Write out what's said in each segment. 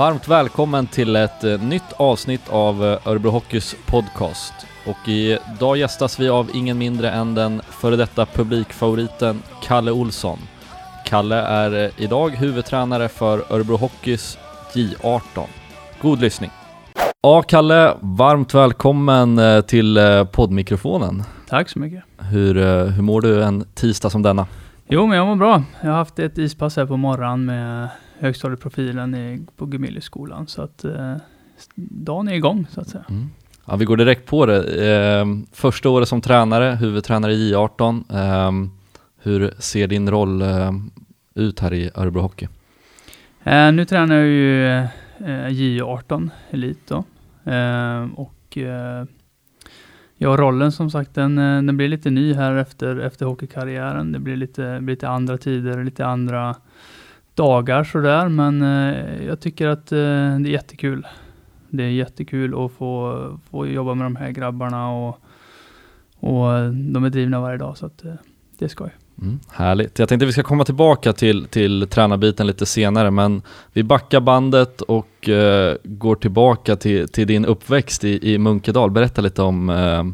Varmt välkommen till ett eh, nytt avsnitt av eh, Örebro Hockeys podcast. Och idag gästas vi av ingen mindre än den före detta publikfavoriten Kalle Olsson. Kalle är eh, idag huvudtränare för Örebro Hockeys J18. God lyssning! Ja, Kalle, varmt välkommen till poddmikrofonen. Tack så mycket. Hur, hur mår du en tisdag som denna? Jo, men jag mår bra. Jag har haft ett ispass här på morgonen med högstadieprofilen i, på Gemillisskolan, så att eh, dagen är igång så att säga. Mm. Ja, vi går direkt på det. Eh, första året som tränare, huvudtränare i J18. Eh, hur ser din roll eh, ut här i Örebro Hockey? Eh, nu tränar jag ju eh, J18 Elit då. Och ja, rollen som sagt, den, den blir lite ny här efter, efter hockeykarriären. Det blir lite, blir lite andra tider, lite andra dagar sådär, men eh, jag tycker att eh, det är jättekul. Det är jättekul att få, få jobba med de här grabbarna och, och eh, de är drivna varje dag, så att eh, det är skoj. Mm, härligt. Jag tänkte vi ska komma tillbaka till, till tränarbiten lite senare, men vi backar bandet och eh, går tillbaka till, till din uppväxt i, i Munkedal. Berätta lite om eh,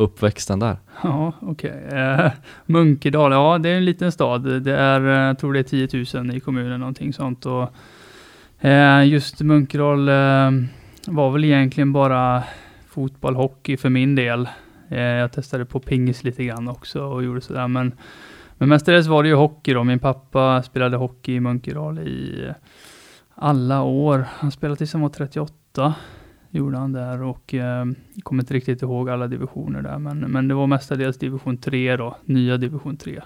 uppväxten där. Ja, okej. Eh, Munkedal, ja det är en liten stad. Det är, eh, jag tror det är 10 000 i kommunen, någonting sånt. Och, eh, just Munkedal eh, var väl egentligen bara fotboll, hockey för min del. Eh, jag testade på pingis lite grann också och gjorde sådär, men, men mestadels var det ju hockey då. Min pappa spelade hockey i Munkedal i alla år. Han spelade tills han var 38 gjorde han där och eh, kommer inte riktigt ihåg alla divisioner där, men, men det var mestadels division 3 då, nya division 3.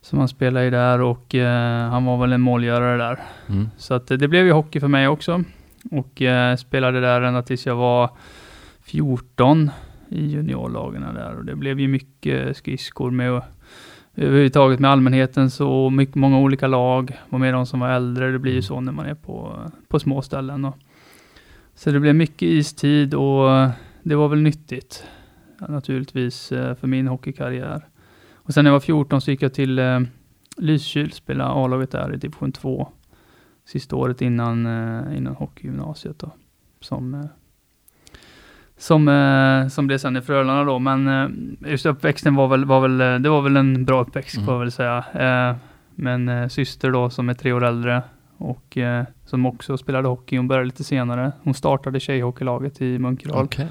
Som han spelade i där och eh, han var väl en målgörare där. Mm. Så att det blev ju hockey för mig också och eh, spelade där ända tills jag var 14 i juniorlagen där och det blev ju mycket skridskor med överhuvudtaget med allmänheten så mycket, många olika lag, var med de som var äldre, det blir ju så när man är på, på små ställen. Och, så det blev mycket istid och det var väl nyttigt naturligtvis eh, för min hockeykarriär. Och sen när jag var 14 så gick jag till eh, Lysekil, spelade A-laget där i division 2. Sista året innan, eh, innan hockeygymnasiet då. Som, som, som blev sen i Frölunda då. Men just uppväxten var väl, var väl, det var väl en bra uppväxt Mm. får jag väl säga. Men eh, syster då som är tre år äldre och eh, som också spelade hockey. Hon började lite senare. Hon startade tjejhockeylaget i Munkedal. Okej.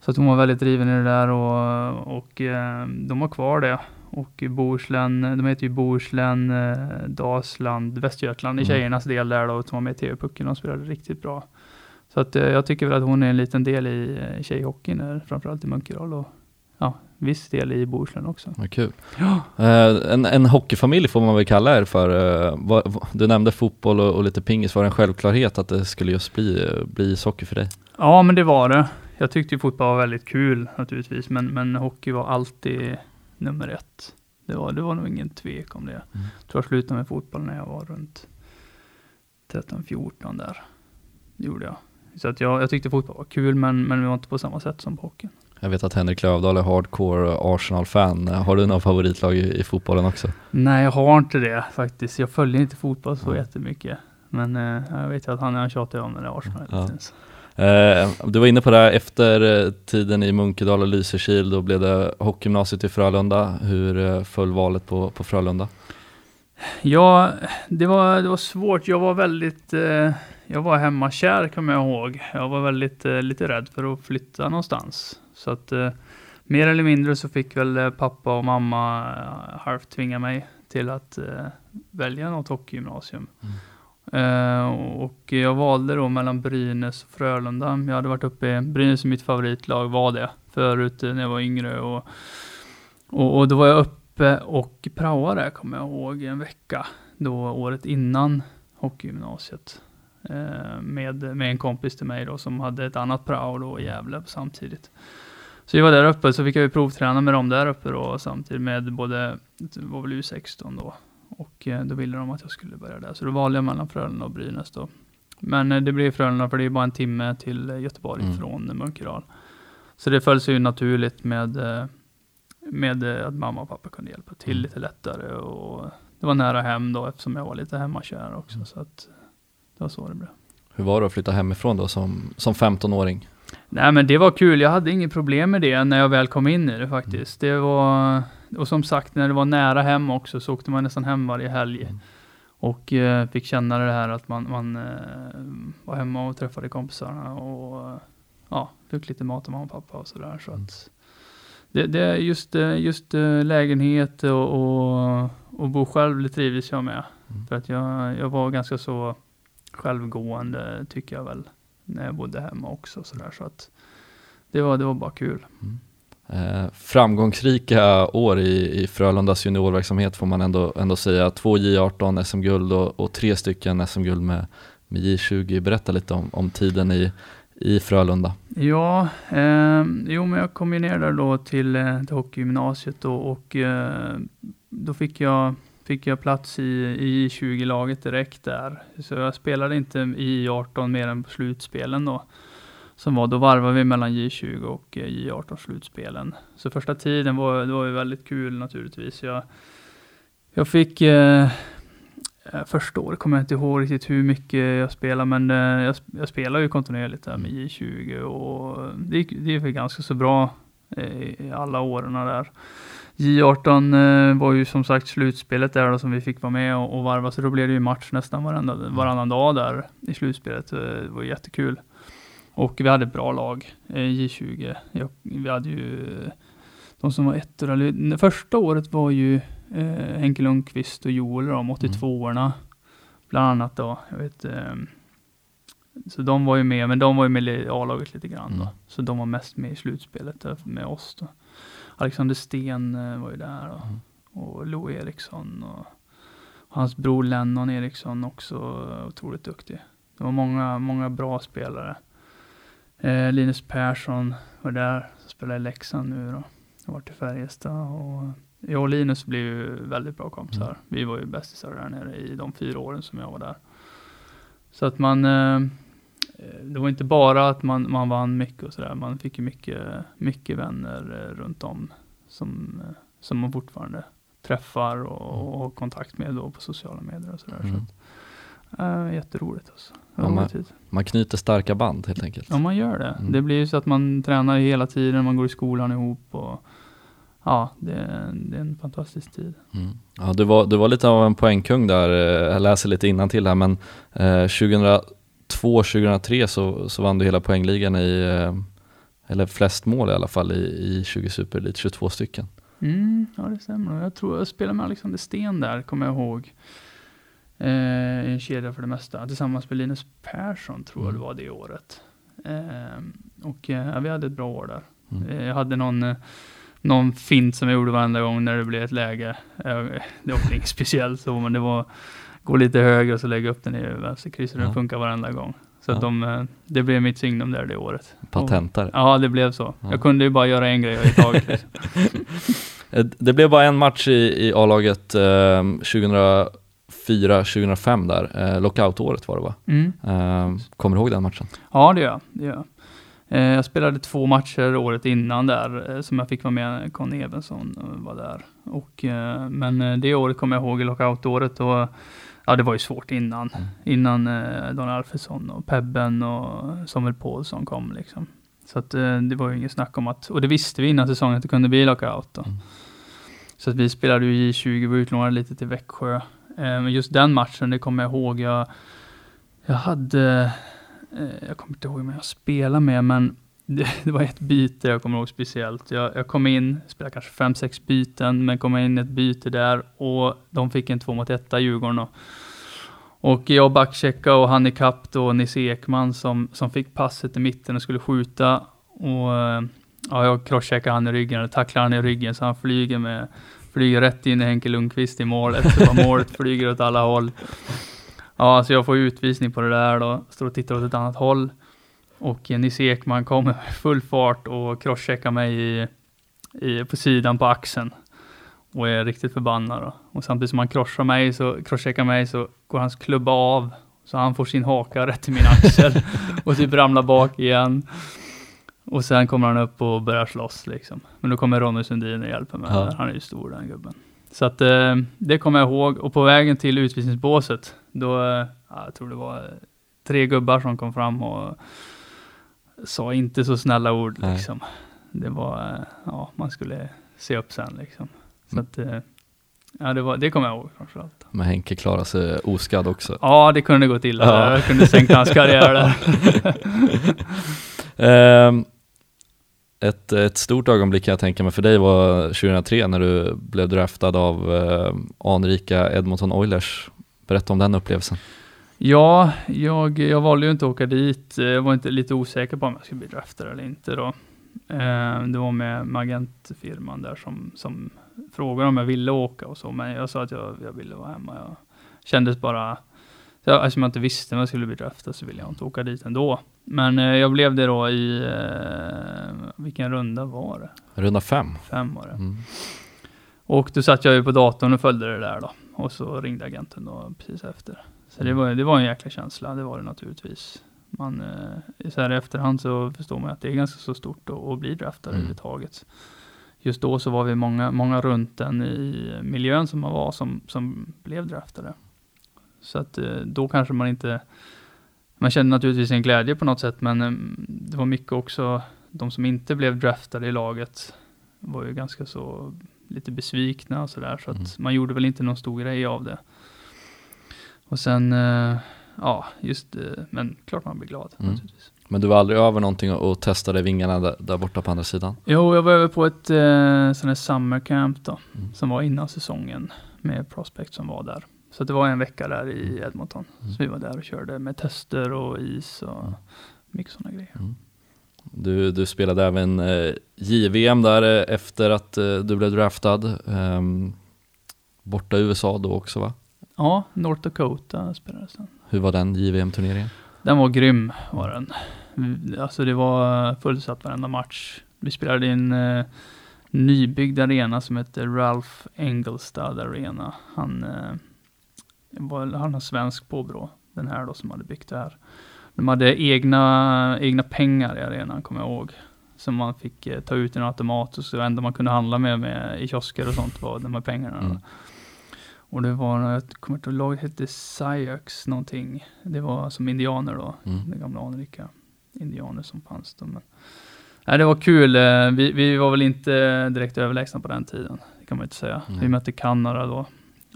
Så att hon var väldigt driven i det där och, och eh, de var kvar det. Och i Bohuslän, de heter ju Bohuslän, eh, Dalsland, Västergötland i Mm. tjejernas del där då, som var med i TV-pucken. De spelade riktigt bra. Så att eh, jag tycker väl att hon är en liten del i eh, tjejhockeyn, framförallt i Munkedal och ja, viss del i Bohuslän också. Vad kul. Ja. Eh, en, en hockeyfamilj får man väl kalla er för. Eh, vad, du nämnde fotboll och, och lite pingis. Var det en självklarhet att det skulle just bli, bli ishockey för dig? Ja, men det var det. Jag tyckte ju fotboll var väldigt kul naturligtvis, men, men hockey var alltid nummer ett. Det var, det var nog ingen tvek om det. Mm. Jag tror jag slutade med fotboll när jag var runt 13-14 där. Det gjorde jag. Så att jag, jag tyckte fotboll var kul, men, men det var inte på samma sätt som på hockeyn. Jag vet att Henrik Lövdahl är hardcore Arsenal-fan. Har du någon favoritlag i, i fotbollen också? Nej, jag har inte det faktiskt. Jag följer inte fotboll så Mm. jättemycket. Men eh, jag vet att han, han tjatar om det där Arsenal. Ja. Ja. Eh, du var inne på det här efter eh, tiden i Munkedal och Lysekil, då blev det hockeygymnasiet i Frölunda. Hur eh, föll valet på, på Frölunda? Ja, det var, det var svårt. Jag var väldigt, eh, jag var hemmakär kommer jag ihåg. Jag var väldigt, eh, lite rädd för att flytta någonstans. Så att eh, mer eller mindre så fick väl eh, pappa och mamma eh, halvt tvinga mig till att eh, välja något hockeygymnasium. Eh, och jag valde då mellan Brynäs och Frölunda. Jag hade varit uppe i, Brynäs är mitt favoritlag, var det förut när jag var yngre. Och, och, och då var jag uppe och praoade, kommer jag ihåg, en vecka. Då året innan hockeygymnasiet. Eh, med, med en kompis till mig då som hade ett annat prao då i Gävle samtidigt. Så jag var där uppe, så fick jag ju provträna med dem där uppe då samtidigt med både, det var väl U16 då. Och eh, då ville de att jag skulle börja där. Så då valde jag mellan Frölunda och Brynäs då. Men eh, det blev Frölunda för det är bara en timme till Göteborg Mm. från Munkedal. Så det föll sig ju naturligt med, med att mamma och pappa kunde hjälpa till Mm. lite lättare. Och det var nära hem då eftersom jag var lite hemmakär också. Mm. Så att det var så det blev. Hur var det att flytta hemifrån då som, som 15-åring? Nej men det var kul, jag hade inget problem med det när jag väl kom in i det faktiskt. Det var, och som sagt när det var nära hem också så åkte man nästan hem varje helg. Mm. Och eh, fick känna det här att man, man eh, var hemma och träffade kompisarna och ja, fick lite mat av mamma och pappa och sådär. Så Mm. att det, det är just, eh, just eh, lägenhet och, och, och bo själv det trivdes jag med. Mm. För att jag, jag var ganska så självgående tycker jag väl när jag bodde hemma också sådär. Så att det var, det var bara kul. Eh, framgångsrika år i, i Frölundas juniorverksamhet får man ändå, ändå säga. Två J18 SM-guld och, och tre stycken SM-guld med, med J20. Berätta lite om, om tiden i, i Frölunda. Ja, eh, jo men jag kom ju ner där då till, eh, till hockeygymnasiet då, och eh, då fick jag, fick jag plats i, i 20-laget direkt där. Så jag spelade inte i 18 mer än på slutspelen då. Som var, då varvade vi mellan J20 och eh, J18 slutspelen. Så första tiden var, det var ju väldigt kul naturligtvis. Jag, jag fick eh, Eh, Första året kommer jag inte ihåg riktigt hur mycket jag spelar, men eh, jag, jag spelar ju kontinuerligt där med J20 och det gick, det gick ganska så bra Eh, i alla åren där. J18 eh, var ju som sagt slutspelet där då som vi fick vara med och, och varva, så då blev det ju match nästan varenda, varannan dag där i slutspelet. Eh, det var jättekul. Och vi hade ett bra lag, J20. Vi hade ju de som var ettor, eller första året var ju eh, Henke Lundqvist och Joel, de 82orna. Bland annat då. Jag vet, så de var ju med, men de var ju med i A-laget lite grann då. Mm. Så de var mest med i slutspelet med oss då. Alexander Sten eh, var ju där då. Mm. Och Lo Eriksson och hans bror Lennon Eriksson också eh, otroligt duktig. Det var många, många bra spelare. Eh, Linus Persson var där, spelar i Leksand nu då. Jag varit i Färjestad och jag och Linus blev ju väldigt bra kompisar. Mm. Vi var ju bästisar där nere i de fyra åren som jag var där. Så att man, eh, det var inte bara att man, man vann mycket och sådär. Man fick ju mycket, mycket vänner eh, runt om som, eh, som man fortfarande träffar och, och har kontakt med då på sociala medier och sådär. Så Mm. att, eh, jätteroligt alltså. Ja, man-. Man knyter starka band helt enkelt. Ja, man gör det. Mm. Det blir ju så att man tränar hela tiden, man går i skolan ihop och ja, det, är- det är en fantastisk tid. Mm. Ja, du, var, du var lite av en poängkung där, eh, jag läser lite till här, men eh, 2002-2003 så, så vann du hela poängligan i, eh, eller flest mål i alla fall i, i 20 Superelit, 22 stycken. Mm, ja, det stämmer. Jag tror jag spelade med Alexander Sten där, kommer jag ihåg. Eh, I en kedja för det mesta. Tillsammans med Linus Persson, tror jag Mm. det var det året. Eh, och eh, ja, vi hade ett bra år där. Mm. Eh, Jag hade någon, någon fint som jag gjorde varenda gång när det blev ett läge. Det var inget speciellt så, men det var gå lite högre och så lägga upp den i vänsterkrysset. Den Ja. funkar varenda gång. Så att Ja. de, eh, det blev mitt signum där det året. Patentare. Ja, det blev så. Ja. Jag kunde ju bara göra en grej i taget. Liksom. Eh, Det blev bara en match i, i A-laget eh, 2004-2005 där, eh, lockoutåret var det va? Mm. Eh, kommer du ihåg den matchen? Ja, det gör jag. Det gör jag. Eh, jag spelade två matcher året innan där, som jag fick vara med. Conny Evensson var där. Och, men det året kommer jag ihåg, lockoutåret. Och, ja, det var ju svårt innan. Mm. Innan eh, Daniel Alfredsson och Pebben och Samuel Paulsson kom. Liksom. Så att, eh, det var ju inget snack om att, och det visste vi innan säsongen att det kunde bli lockout. Då. Mm. Så att vi spelade ju i 20 var utlånade lite till Växjö. Eh, men just den matchen, det kommer jag ihåg. Jag, jag hade, eh, jag kommer inte ihåg vem jag spelade med, men det, det var ett byte jag kommer ihåg speciellt. Jag, jag kom in, spelade kanske fem sex byten, men kom in ett byte där och de fick en två mot etta, Djurgården. Och, och jag backcheckade och han ikapp då Nisse Ekman som, som fick passet i mitten och skulle skjuta. Och eh, ja, jag crosscheckade han i ryggen, eller tacklade han i ryggen, så han flyger med flyger rätt in i Henke Lundqvist i målet. Så målet flyger åt alla håll. Ja, så jag får utvisning på det där då. Står och tittar åt ett annat håll. Och eh, Nisse Ekman kommer med full fart och crosscheckar mig i, i, på sidan på axeln. Och är riktigt förbannad då. Och samtidigt som han crossar mig så, crosscheckar mig så går hans klubba av. Så han får sin haka rätt i min axel. och typ ramlar bak igen. Och sen kommer han upp och börjar slåss liksom. Men då kommer Ronny Sundin och hjälper mig. Ja. Han är ju stor den gubben. Så att eh, det kommer jag ihåg. Och på vägen till utvisningsbåset, då, eh, ja, jag tror det var tre gubbar som kom fram och sa inte så snälla ord Nej. liksom. Det var, eh, ja, man skulle se upp sen liksom. Så Mm. att, eh, ja det, var, det kommer jag ihåg framförallt. Men Henke klarade sig oskadd också. Ja, det kunde gått illa. Ja. Jag kunde sänkt hans karriär där. Ehm, ett, ett stort ögonblick kan jag tänka mig för dig var 2003 när du blev draftad av eh, anrika Edmonton Oilers. Berätta om den upplevelsen. Ja, jag, jag valde ju inte att åka dit. Jag var inte lite osäker på om jag skulle bli draftad eller inte då. Eh, Det var med, med agentfirman där som, som frågade om jag ville åka och så, men jag sa att jag, jag ville vara hemma. Jag kändes bara, jag, eftersom jag inte visste om jag skulle bli draftad så ville jag inte åka dit ändå. Men eh, jag blev det då i, eh, vilken runda var det? Runda fem. Fem var det. Mm. Och då satt jag ju på datorn och följde det där då. Och så ringde agenten då precis efter. Så det var, det var en jäkla känsla, det var det naturligtvis. Man, eh, så här i efterhand så förstår man att det är ganska så stort att, att bli draftad Mm. överhuvudtaget. Just då så var vi många, många runt den i miljön som man var som, som blev draftade. Så att eh, då kanske man inte, man kände naturligtvis en glädje på något sätt, men eh, det var mycket också, de som inte blev draftade i laget var ju ganska så lite besvikna och sådär, så att Mm. man gjorde väl inte någon stor grej av det. Och sen, eh, ja, just, eh, men klart man blir glad Mm. naturligtvis. Men du var aldrig över någonting och, testade vingarna där, där borta på andra sidan? Jo, jag var över på ett eh, sån här summer camp då, Mm. som var innan säsongen med Prospect som var där. Så det var en vecka där i Edmonton. Mm. Så vi var där och körde med tester och is och Mm. mycket sådana grejer. Du, du spelade även eh, JVM där efter att eh, du blev draftad. Ehm, borta i USA då också va? Ja, North Dakota spelades den. Hur var den JVM-turneringen? Den var grym var den. Alltså det var fullsatt varenda match. Vi spelade i en eh, nybyggd arena som heter Ralph Engelstad Arena. Han, eh, var, han har svensk påbrå, den här då som hade byggt det här. De hade egna, egna pengar i arenan, kommer jag ihåg. Som man fick eh, ta ut i en automat och så det enda man kunde handla med, med i kiosker och sånt var de här pengarna. Mm. Och det var, jag kommer inte ihåg, laget hette Syux någonting. Det var som indianer då, Mm. de gamla anrika indianer som fanns då. Men, nej, det var kul. eh, Vi, vi var väl inte direkt överlägsna på den tiden, det kan man inte säga. Nej. Vi mötte Kanada då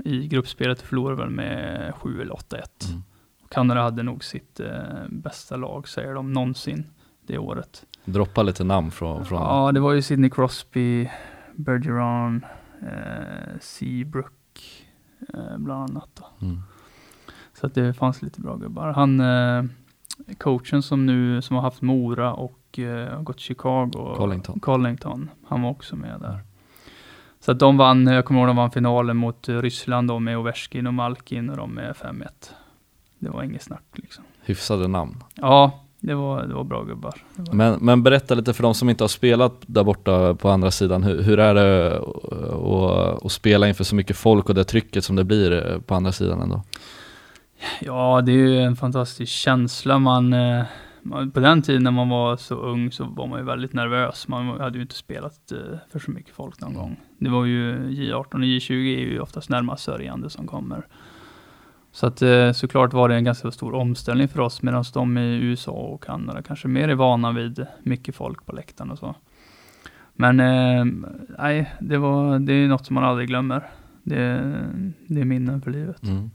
i gruppspelet och förlorade väl med 7 eller 8-1. Mm. Kanada hade nog sitt eh, bästa lag, säger de, någonsin det året. Droppa lite namn från, från Ja, det var ju Sidney Crosby, Bergeron, eh, Seabrook, bland annat. Mm. Så att det fanns lite bra gubbar. Han, eh, coachen som nu, som har haft Mora och eh, har gått Chicago. Collington. Collington. Han var också med där. Så att de vann, jag kommer ihåg de vann finalen mot eh, Ryssland då med Ovechkin och Malkin och de med 5-1. Det var inget snack liksom. hyfsade namn. Ja, det var, det var bra gubbar. Var, Men, men berätta lite för de som inte har spelat där borta på andra sidan. Hur, hur är det att- spela inför så mycket folk och det trycket som det blir på andra sidan ändå? Ja, det är ju en fantastisk känsla. Man, eh, man, på den tiden när man var så ung så var man ju väldigt nervös. Man hade ju inte spelat eh, för så mycket folk någon gång. Det var ju J18 och J20 är ju oftast närmast sörjande som kommer. Så att eh, såklart var det en ganska stor omställning för oss medan de i USA och Kanada kanske mer är vana vid mycket folk på läktaren och så. Men eh, nej, det, var, det är något som man aldrig glömmer. Det, det är minnen för livet. Mm.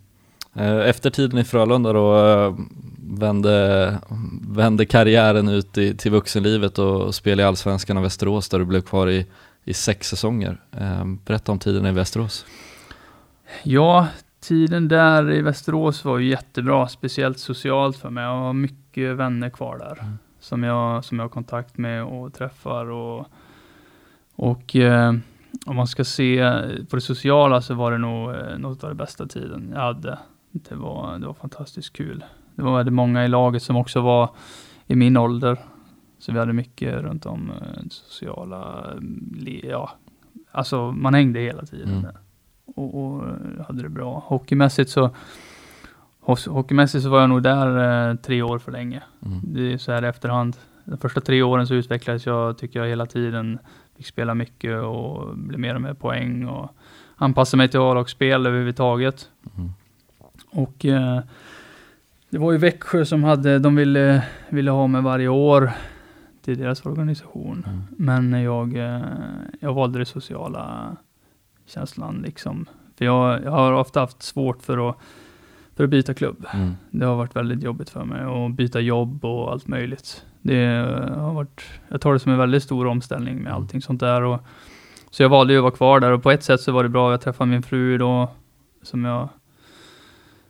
Eh, Efter tiden i Frölunda då vände, vände karriären ut i, till vuxenlivet och spelade i Allsvenskan och Västerås där du blev kvar i, i sex säsonger. Berätta om tiden i Västerås. Ja, tiden där i Västerås var ju jättebra, speciellt socialt för mig. Jag har mycket vänner kvar där Mm. som, jag, som jag har kontakt med och träffar. Och, och eh, om man ska se på det sociala så var det nog eh, något av det bästa tiden jag hade. Det var, det var fantastiskt kul. Det var väldigt många i laget som också var i min ålder. Så vi hade mycket runt om eh, sociala, eh, ja, alltså man hängde hela tiden. Mm. Och, och hade det bra. Hockeymässigt så, hockeymässigt så var jag nog där eh, tre år för länge. Mm. Det är så här i efterhand. De första tre åren så utvecklades jag, tycker jag, hela tiden. Fick spela mycket och blev mer och mer poäng och anpassa mig till A-lagsspel överhuvudtaget. Mm. Och eh, Det var ju Växjö som hade, de ville, ville ha mig varje år till deras organisation. Mm. Men jag, eh, jag valde det sociala känslan liksom. För jag, jag har ofta haft svårt för att, för att byta klubb. Mm. Det har varit väldigt jobbigt för mig att byta jobb och allt möjligt. Det har varit, jag tar det som en väldigt stor omställning med Mm. allting sånt där. Och, så jag valde ju att vara kvar där och på ett sätt så var det bra. Jag träffade min fru då, som jag,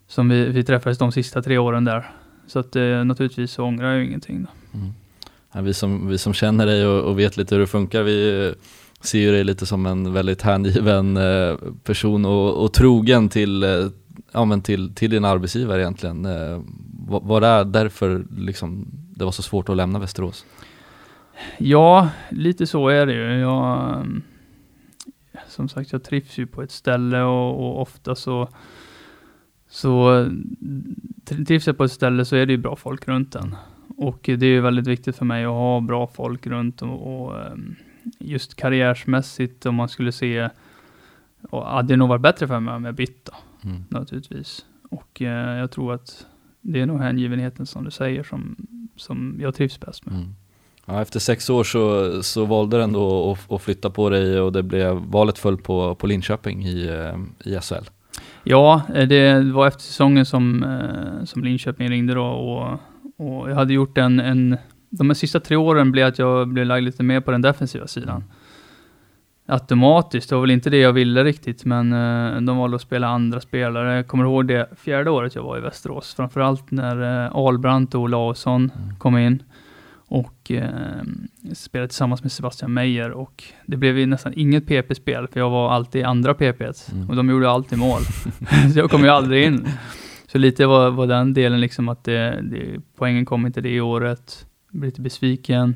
som vi, vi träffades de sista tre åren där. Så att eh, naturligtvis så ångrar jag ju ingenting då. Mm. Ja, vi, som, vi som känner dig och, och vet lite hur det funkar, vi ser ju dig lite som en väldigt hängiven eh, person och, och trogen till, eh, ja, men till, till din arbetsgivare egentligen. Var, var det därför liksom, det var så svårt att lämna Västerås? Ja, lite så är det ju. Jag, eh, som sagt, jag trivs ju på ett ställe och, och ofta så, så trivs jag på ett ställe så är det ju bra folk runt en. Och det är ju väldigt viktigt för mig att ha bra folk runt och, och ehm, just karriärsmässigt om man skulle se, och hade det nog varit bättre för mig om jag bytt då, Mm. naturligtvis. Och eh, jag tror att det är nog hängivenheten som du säger som, som jag trivs bäst med. Mm. Ja, efter sex år så, så valde du ändå att, att flytta på dig och det blev, valet föll på, på Linköping i, eh, i SHL. Ja, eh, det var efter säsongen som, eh, som Linköping ringde då och, och jag hade gjort en, en, de här sista tre åren blev att jag blev lagd lite mer på den defensiva sidan. Automatiskt, det var väl inte det jag ville riktigt, men eh, de valde att spela andra spelare. Jag kommer ihåg det fjärde året jag var i Västerås, framförallt när eh, Ahlbrandt och Olausson Mm. kom in och eh, spelade tillsammans med Sebastian Meyer och det blev ju nästan inget PP-spel för jag var alltid andra PP Mm. och de gjorde alltid mål. så jag kom ju aldrig in. Så lite var, var den delen liksom att det, det, poängen kom inte det året. Jag blev lite besviken.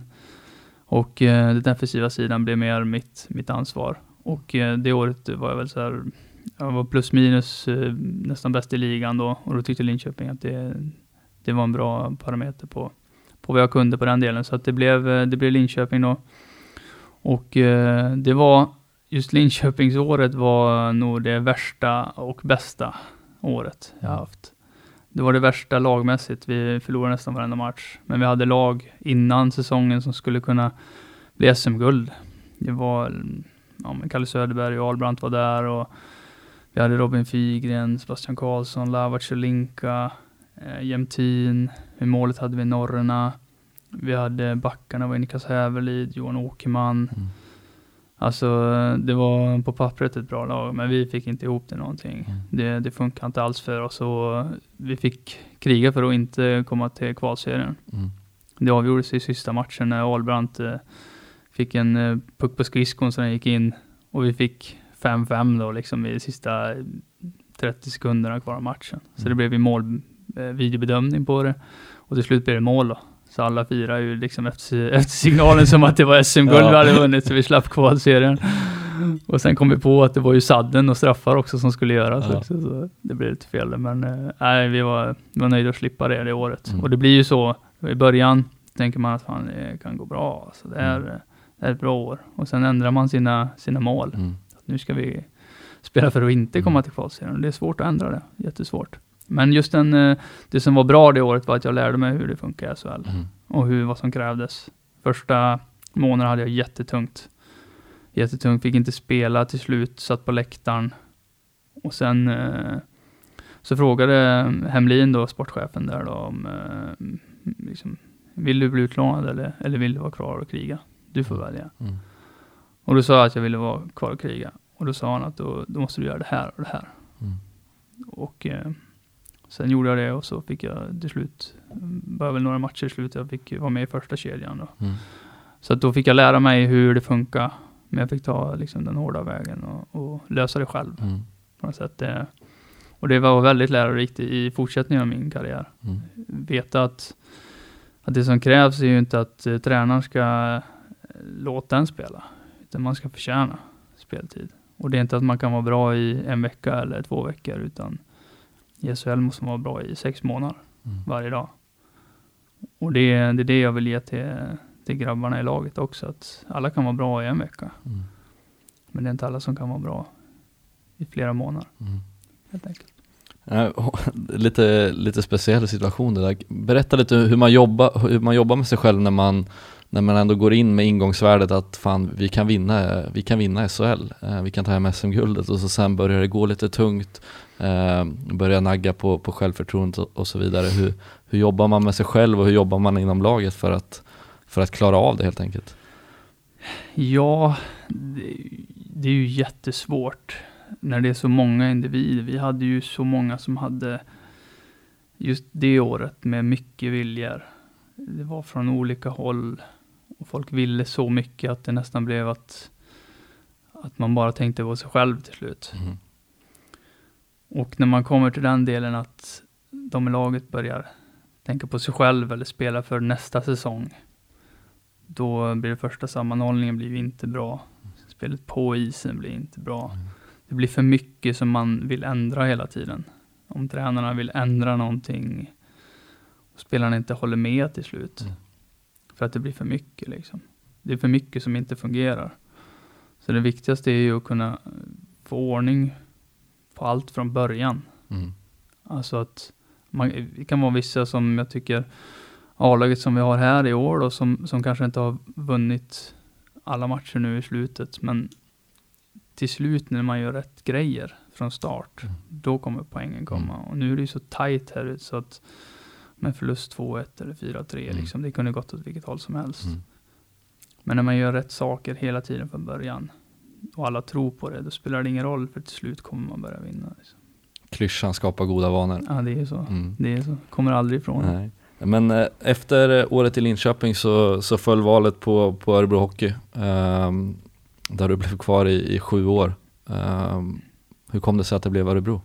Och eh, den defensiva sidan blev mer mitt, mitt ansvar. Och eh, det året var jag väl så här, jag var plus minus eh, nästan bäst i ligan då. Och då tyckte Linköping att det, det var en bra parameter på, på vad jag kunde på den delen. Så att det blev, eh, det blev Linköping då. Och eh, det var, just Linköpingsåret var nog det värsta och bästa året jag haft. Det var det värsta lagmässigt. Vi förlorade nästan varenda match. Men vi hade lag innan säsongen som skulle kunna bli SM-guld. Det var, ja men Kalle Söderberg och Albrandt var där och vi hade Robin Figren, Sebastian Karlsson, Lavac Linka, eh, Jämtin. I målet hade vi Norrena. Vi hade backarna var Niklas Hävelid, Johan Åkerman. Mm. Alltså, det var på pappret ett bra lag, men vi fick inte ihop det någonting. Mm. Det, det funkar inte alls för oss och vi fick kriga för att inte komma till kvalserien. Mm. Det avgjordes i sista matchen när Ahlbrandt eh, fick en eh, puck på skridskon så den gick in och vi fick 5-5 då liksom i sista 30 sekunderna kvar av matchen. Så Mm. det blev ju mål, eh, videobedömning på det och till slut blev det mål då. Så alla firar ju liksom efter, efter signalen som att det var SM-guld Ja. vi hade vunnit så vi slapp kvalserien. Och sen kom vi på att det var ju sadden och straffar också som skulle göras Ja. också, så det blev lite fel. Men eh, nej, vi var, vi var nöjda att slippa det det året. Mm. Och det blir ju så, i början tänker man att fan, det kan gå bra. Alltså, det, är, Mm. det är ett bra år. Och sen ändrar man sina, sina mål. Mm. Nu ska vi spela för att inte komma Mm. till kvalserien. Det är svårt att ändra det, jättesvårt. Men just den, eh, det som var bra det året var att jag lärde mig hur det funkar i SHL Mm. och hur, vad som krävdes. Första månaden hade jag jättetungt. Jättetungt, fick inte spela till slut, satt på läktaren. Och sen eh, så frågade Hemlin då, sportchefen där då, om eh, liksom, vill du bli utlånad eller, eller vill du vara kvar och kriga? Du får välja. Mm. Och då sa jag att jag ville vara kvar och kriga. Och då sa han att då, då måste du göra det här och det här. Mm. Och eh, sen gjorde jag det och så fick jag till slut, bara väl några matcher i slutet, jag fick vara med i första kedjan då. Mm. Så då fick jag lära mig hur det funkar. Men jag fick ta liksom den hårda vägen och, och lösa det själv Mm. på något sätt. Eh, Och det var väldigt lärorikt i fortsättningen av min karriär. Mm. Veta att, att det som krävs är ju inte att eh, tränaren ska eh, låta en spela, utan man ska förtjäna speltid. Och det är inte att man kan vara bra i en vecka eller två veckor, utan SHL måste man vara bra i sex månader Mm. varje dag. Och det, är- det är det jag vill ge till, till grabbarna i laget också, att alla kan vara bra i en vecka, Mm. men det är inte alla som kan vara bra i flera månader, Mm. helt enkelt. lite, lite speciell situation det där. Berätta lite hur man jobbar, hur man jobbar med sig själv när man, när man ändå går in med ingångsvärdet att fan, vi kan vinna, vi kan vinna SHL, eh, vi kan ta hem SM-guldet och så sen börjar det gå lite tungt, eh, börjar nagga på, på självförtroendet och, och så vidare. Hur, hur jobbar man med sig själv och hur jobbar man inom laget för att, för att klara av det helt enkelt? Ja, det, det är ju jättesvårt när det är så många individer. Vi hade ju så många som hade just det året med mycket viljor. Det var från olika håll och folk ville så mycket att det nästan blev att, att man bara tänkte på sig själv till slut. Mm. Och när man kommer till den delen att de i laget börjar tänka på sig själv eller spela för nästa säsong. Då blir det första sammanhållningen blir inte bra. Spelet på isen blir inte bra. Mm det blir för mycket som man vill ändra hela tiden. Om tränarna vill ändra någonting och spelarna inte håller med till slut. Mm. För att det blir för mycket liksom. Det är för mycket som inte fungerar. Så det viktigaste är ju att kunna få ordning på allt från början. Mm. Alltså att man, det kan vara vissa som jag tycker A-laget som vi har här i år då, som, som kanske inte har vunnit alla matcher nu i slutet, men till slut när man gör rätt grejer från start, mm. då kommer poängen komma. Mm. Och nu är det ju så tight här ute så att med förlust 2-1 eller 4-3, mm. liksom, det kunde gått åt vilket håll som helst. Mm. Men när man gör rätt saker hela tiden från början och alla tror på det, då spelar det ingen roll för till slut kommer man börja vinna. Liksom. Klyschan skapar goda vanor. Ja, det är så. Mm. Det är så. Kommer aldrig ifrån. Nej. Men eh, efter året i Linköping så, så föll valet på, på Örebro Hockey. Um, där du blev kvar i, i sju år. Um, hur kom det sig att det blev Örebro?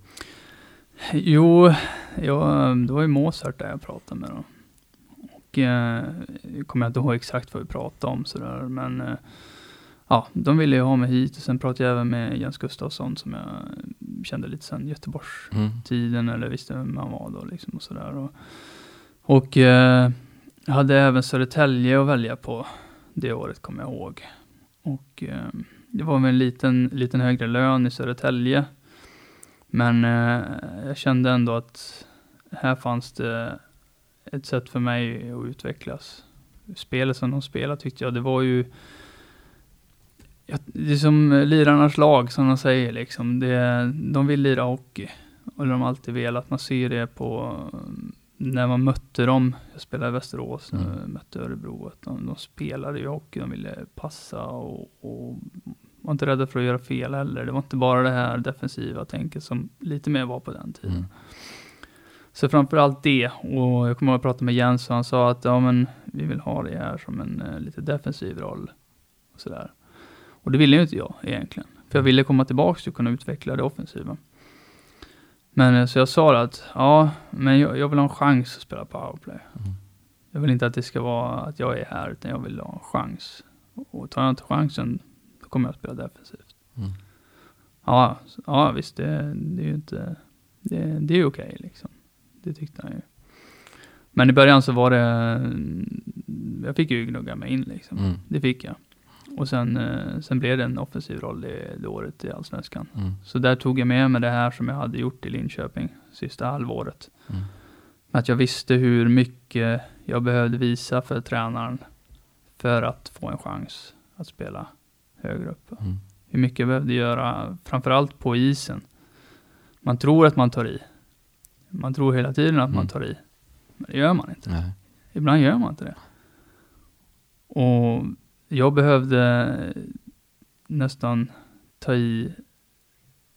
Jo, jag, det var ju Mozart där jag pratade med dem. Och eh, kommer jag inte ihåg exakt vad vi pratade om sådär, men eh, ja, de ville ju ha mig hit och sen pratade jag även med Jens Gustafsson som jag kände lite sen Göteborgstiden mm. eller visste vem han var då liksom och sådär. Och, och eh, jag hade även Södertälje att välja på det året kommer jag ihåg. Och eh, det var väl en liten, liten högre lön i Södertälje. Men eh, jag kände ändå att här fanns det ett sätt för mig att utvecklas. Spelet som de spelade tyckte jag, det var ju ja, det är som lirarnas lag som de säger liksom. Det, de vill lira hockey. Och de har alltid velat. Man ser det på när man mötte dem, jag spelade i Västerås, mm. mötte Örebro, att de, de spelade ju hockey, de ville passa och, och var inte rädda för att göra fel heller. Det var inte bara det här defensiva tänket som lite mer var på den tiden. Mm. Så framförallt det, och jag kommer ihåg att prata med Jens och han sa att ja men vi vill ha det här som en uh, lite defensiv roll. Och sådär. Och det ville ju inte jag egentligen. För jag mm. ville komma tillbaka och kunna utveckla det offensiva. Men eh, så jag sa att, ja, men jag, jag vill ha en chans att spela powerplay. Mm. Jag vill inte att det ska vara att jag är här, utan jag vill ha en chans. Och tar jag inte chansen, då kommer jag att spela defensivt. Mm. Ja, ja, visst, det, det är ju inte, det, det är ju okej okay, liksom. Det tyckte han ju. Men i början så var det, jag fick ju gnugga mig in liksom. Mm. Det fick jag. Och sen, eh, sen blev det en offensiv roll det, det året i Allsvenskan. Mm. Så där tog jag med mig det här som jag hade gjort i Linköping sista halvåret. Mm. Att jag visste hur mycket jag behövde visa för tränaren för att få en chans att spela högre upp. Mm. Hur mycket jag behövde göra, framförallt på isen. Man tror att man tar i. Man tror hela tiden att man mm. tar i. Men det gör man inte. Nej. Ibland gör man inte det. Och jag behövde nästan ta i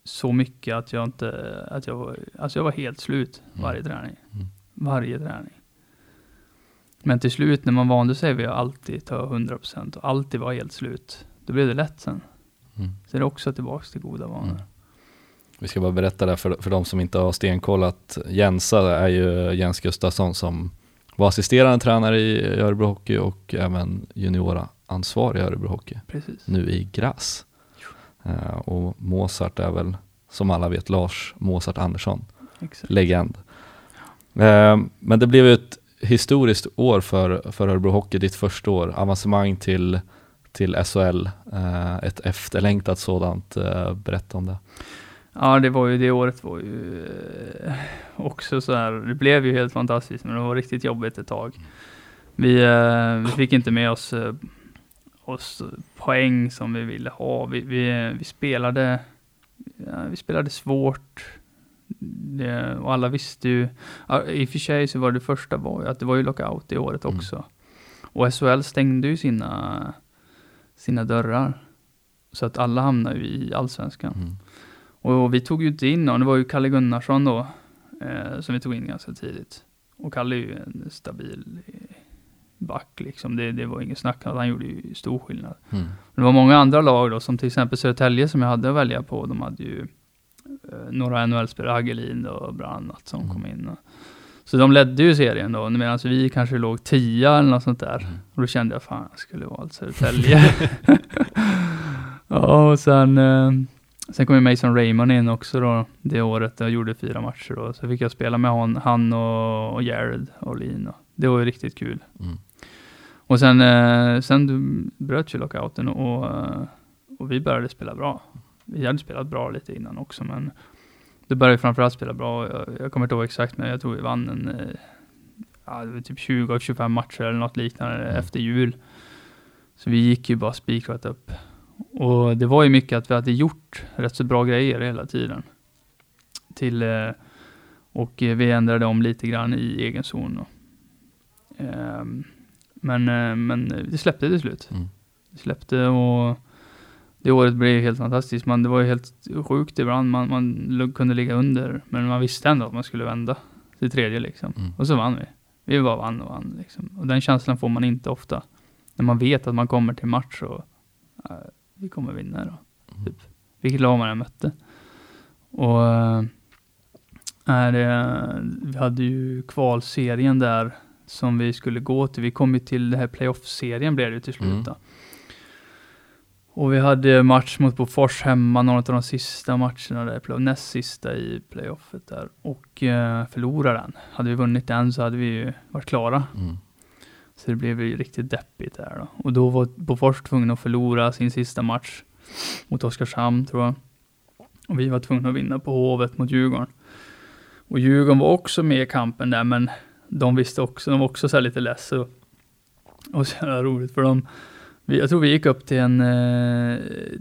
så mycket att jag inte, att jag var, alltså jag var helt slut mm. varje träning. Mm. Varje träning. Men till slut när man vande sig vid att alltid ta 100% och alltid vara helt slut, då blev det lätt sen. Mm. Så det är också tillbaks till goda vanor. Mm. Vi ska bara berätta det för, för de som inte har stenkoll att Jensa är ju Jens Gustafsson som var assisterande tränare i Örebro Hockey och även juniora ansvarig i Örebro Hockey. Precis. Nu i Gräs. Uh, och Mozart är väl, som alla vet, Lars Mozart Andersson. Exakt. Legend. Uh, men det blev ett historiskt år för, för Örebro Hockey, ditt första år. Avancemang till, till SHL, uh, eh, ett efterlängtat sådant. berätta om det. Ja, det var ju det året var ju eh, också så här. Det blev ju helt fantastiskt, men det var riktigt jobbigt ett tag. Vi, eh, vi fick inte med oss, eh, oss poäng som vi ville ha. Vi, vi, vi spelade, ja, vi spelade svårt. Det, och alla visste ju, i och för sig så var det första var ju att det var ju lockout i året Mm. också. Och SHL stängde ju sina, sina dörrar. Så att alla hamnade ju i allsvenskan. Mm. Och vi tog ju inte in någon, det var ju Kalle Gunnarsson då, eh, som vi tog in ganska tidigt. Och Kalle är ju en stabil eh, back liksom, det, det var inget snack, han gjorde ju stor skillnad. Mm. Det var många andra lag då, som till exempel Södertälje som jag hade att välja på, de hade ju eh, några NHL-spelare, Hagelin och bland annat, som Mm. kom in. Och, så de ledde ju serien då, medan vi kanske låg tia eller något sånt där. Mm. Och då kände jag, fan, jag skulle valt Södertälje. ja, och sen, eh, sen kom ju Mason Raymond in också då, det året. Jag gjorde fyra matcher då. Så fick jag spela med hon, han och, och Jared. Och det var ju riktigt kul. Mm. Och sen, eh, sen bröt ju lockouten och, eh, och vi började spela bra. Vi hade spelat bra lite innan också, men då började framförallt spela bra. Jag, jag kommer inte ihåg exakt, men jag tror vi vann en, eh, ja, det var typ 20 av 25 matcher eller något liknande Mm. efter jul. Så vi gick ju bara spikrat upp. Och det var ju mycket att vi hade gjort rätt så bra grejer hela tiden. Till, eh, och eh, vi ändrade om lite grann i egen zon. Och, ehm, men, eh, men det släppte till slut. Mm. Det släppte och det året blev helt fantastiskt. Man, det var ju helt sjukt ibland. Man, man kunde ligga under, men man visste ändå att man skulle vända till tredje liksom. Mm. Och så vann vi. Vi bara vann och vann liksom. Och den känslan får man inte ofta. När man vet att man kommer till match och äh, vi kommer vinna då. Mm. Typ. Vilket lag man än mötte. Och äh, är det, vi hade ju kvalserien där som vi skulle gå till. Vi kom ju till det här playoff-serien blev det ju till slut Mm. Och vi hade match mot Bofors hemma, några av de sista matcherna där, näst sista i playoffet där. Och eh, förlorade den. Hade vi vunnit den så hade vi ju varit klara. Mm. Så det blev ju riktigt deppigt där då. Och då var Bofors tvungna att förlora sin sista match mot Oskarshamn tror jag. Och vi var tvungna att vinna på Hovet mot Djurgården. Och Djurgården var också med i kampen där, men de visste också, de var också så lite less. Och, och så jävla roligt för dem. Vi, jag tror vi gick upp till en eh,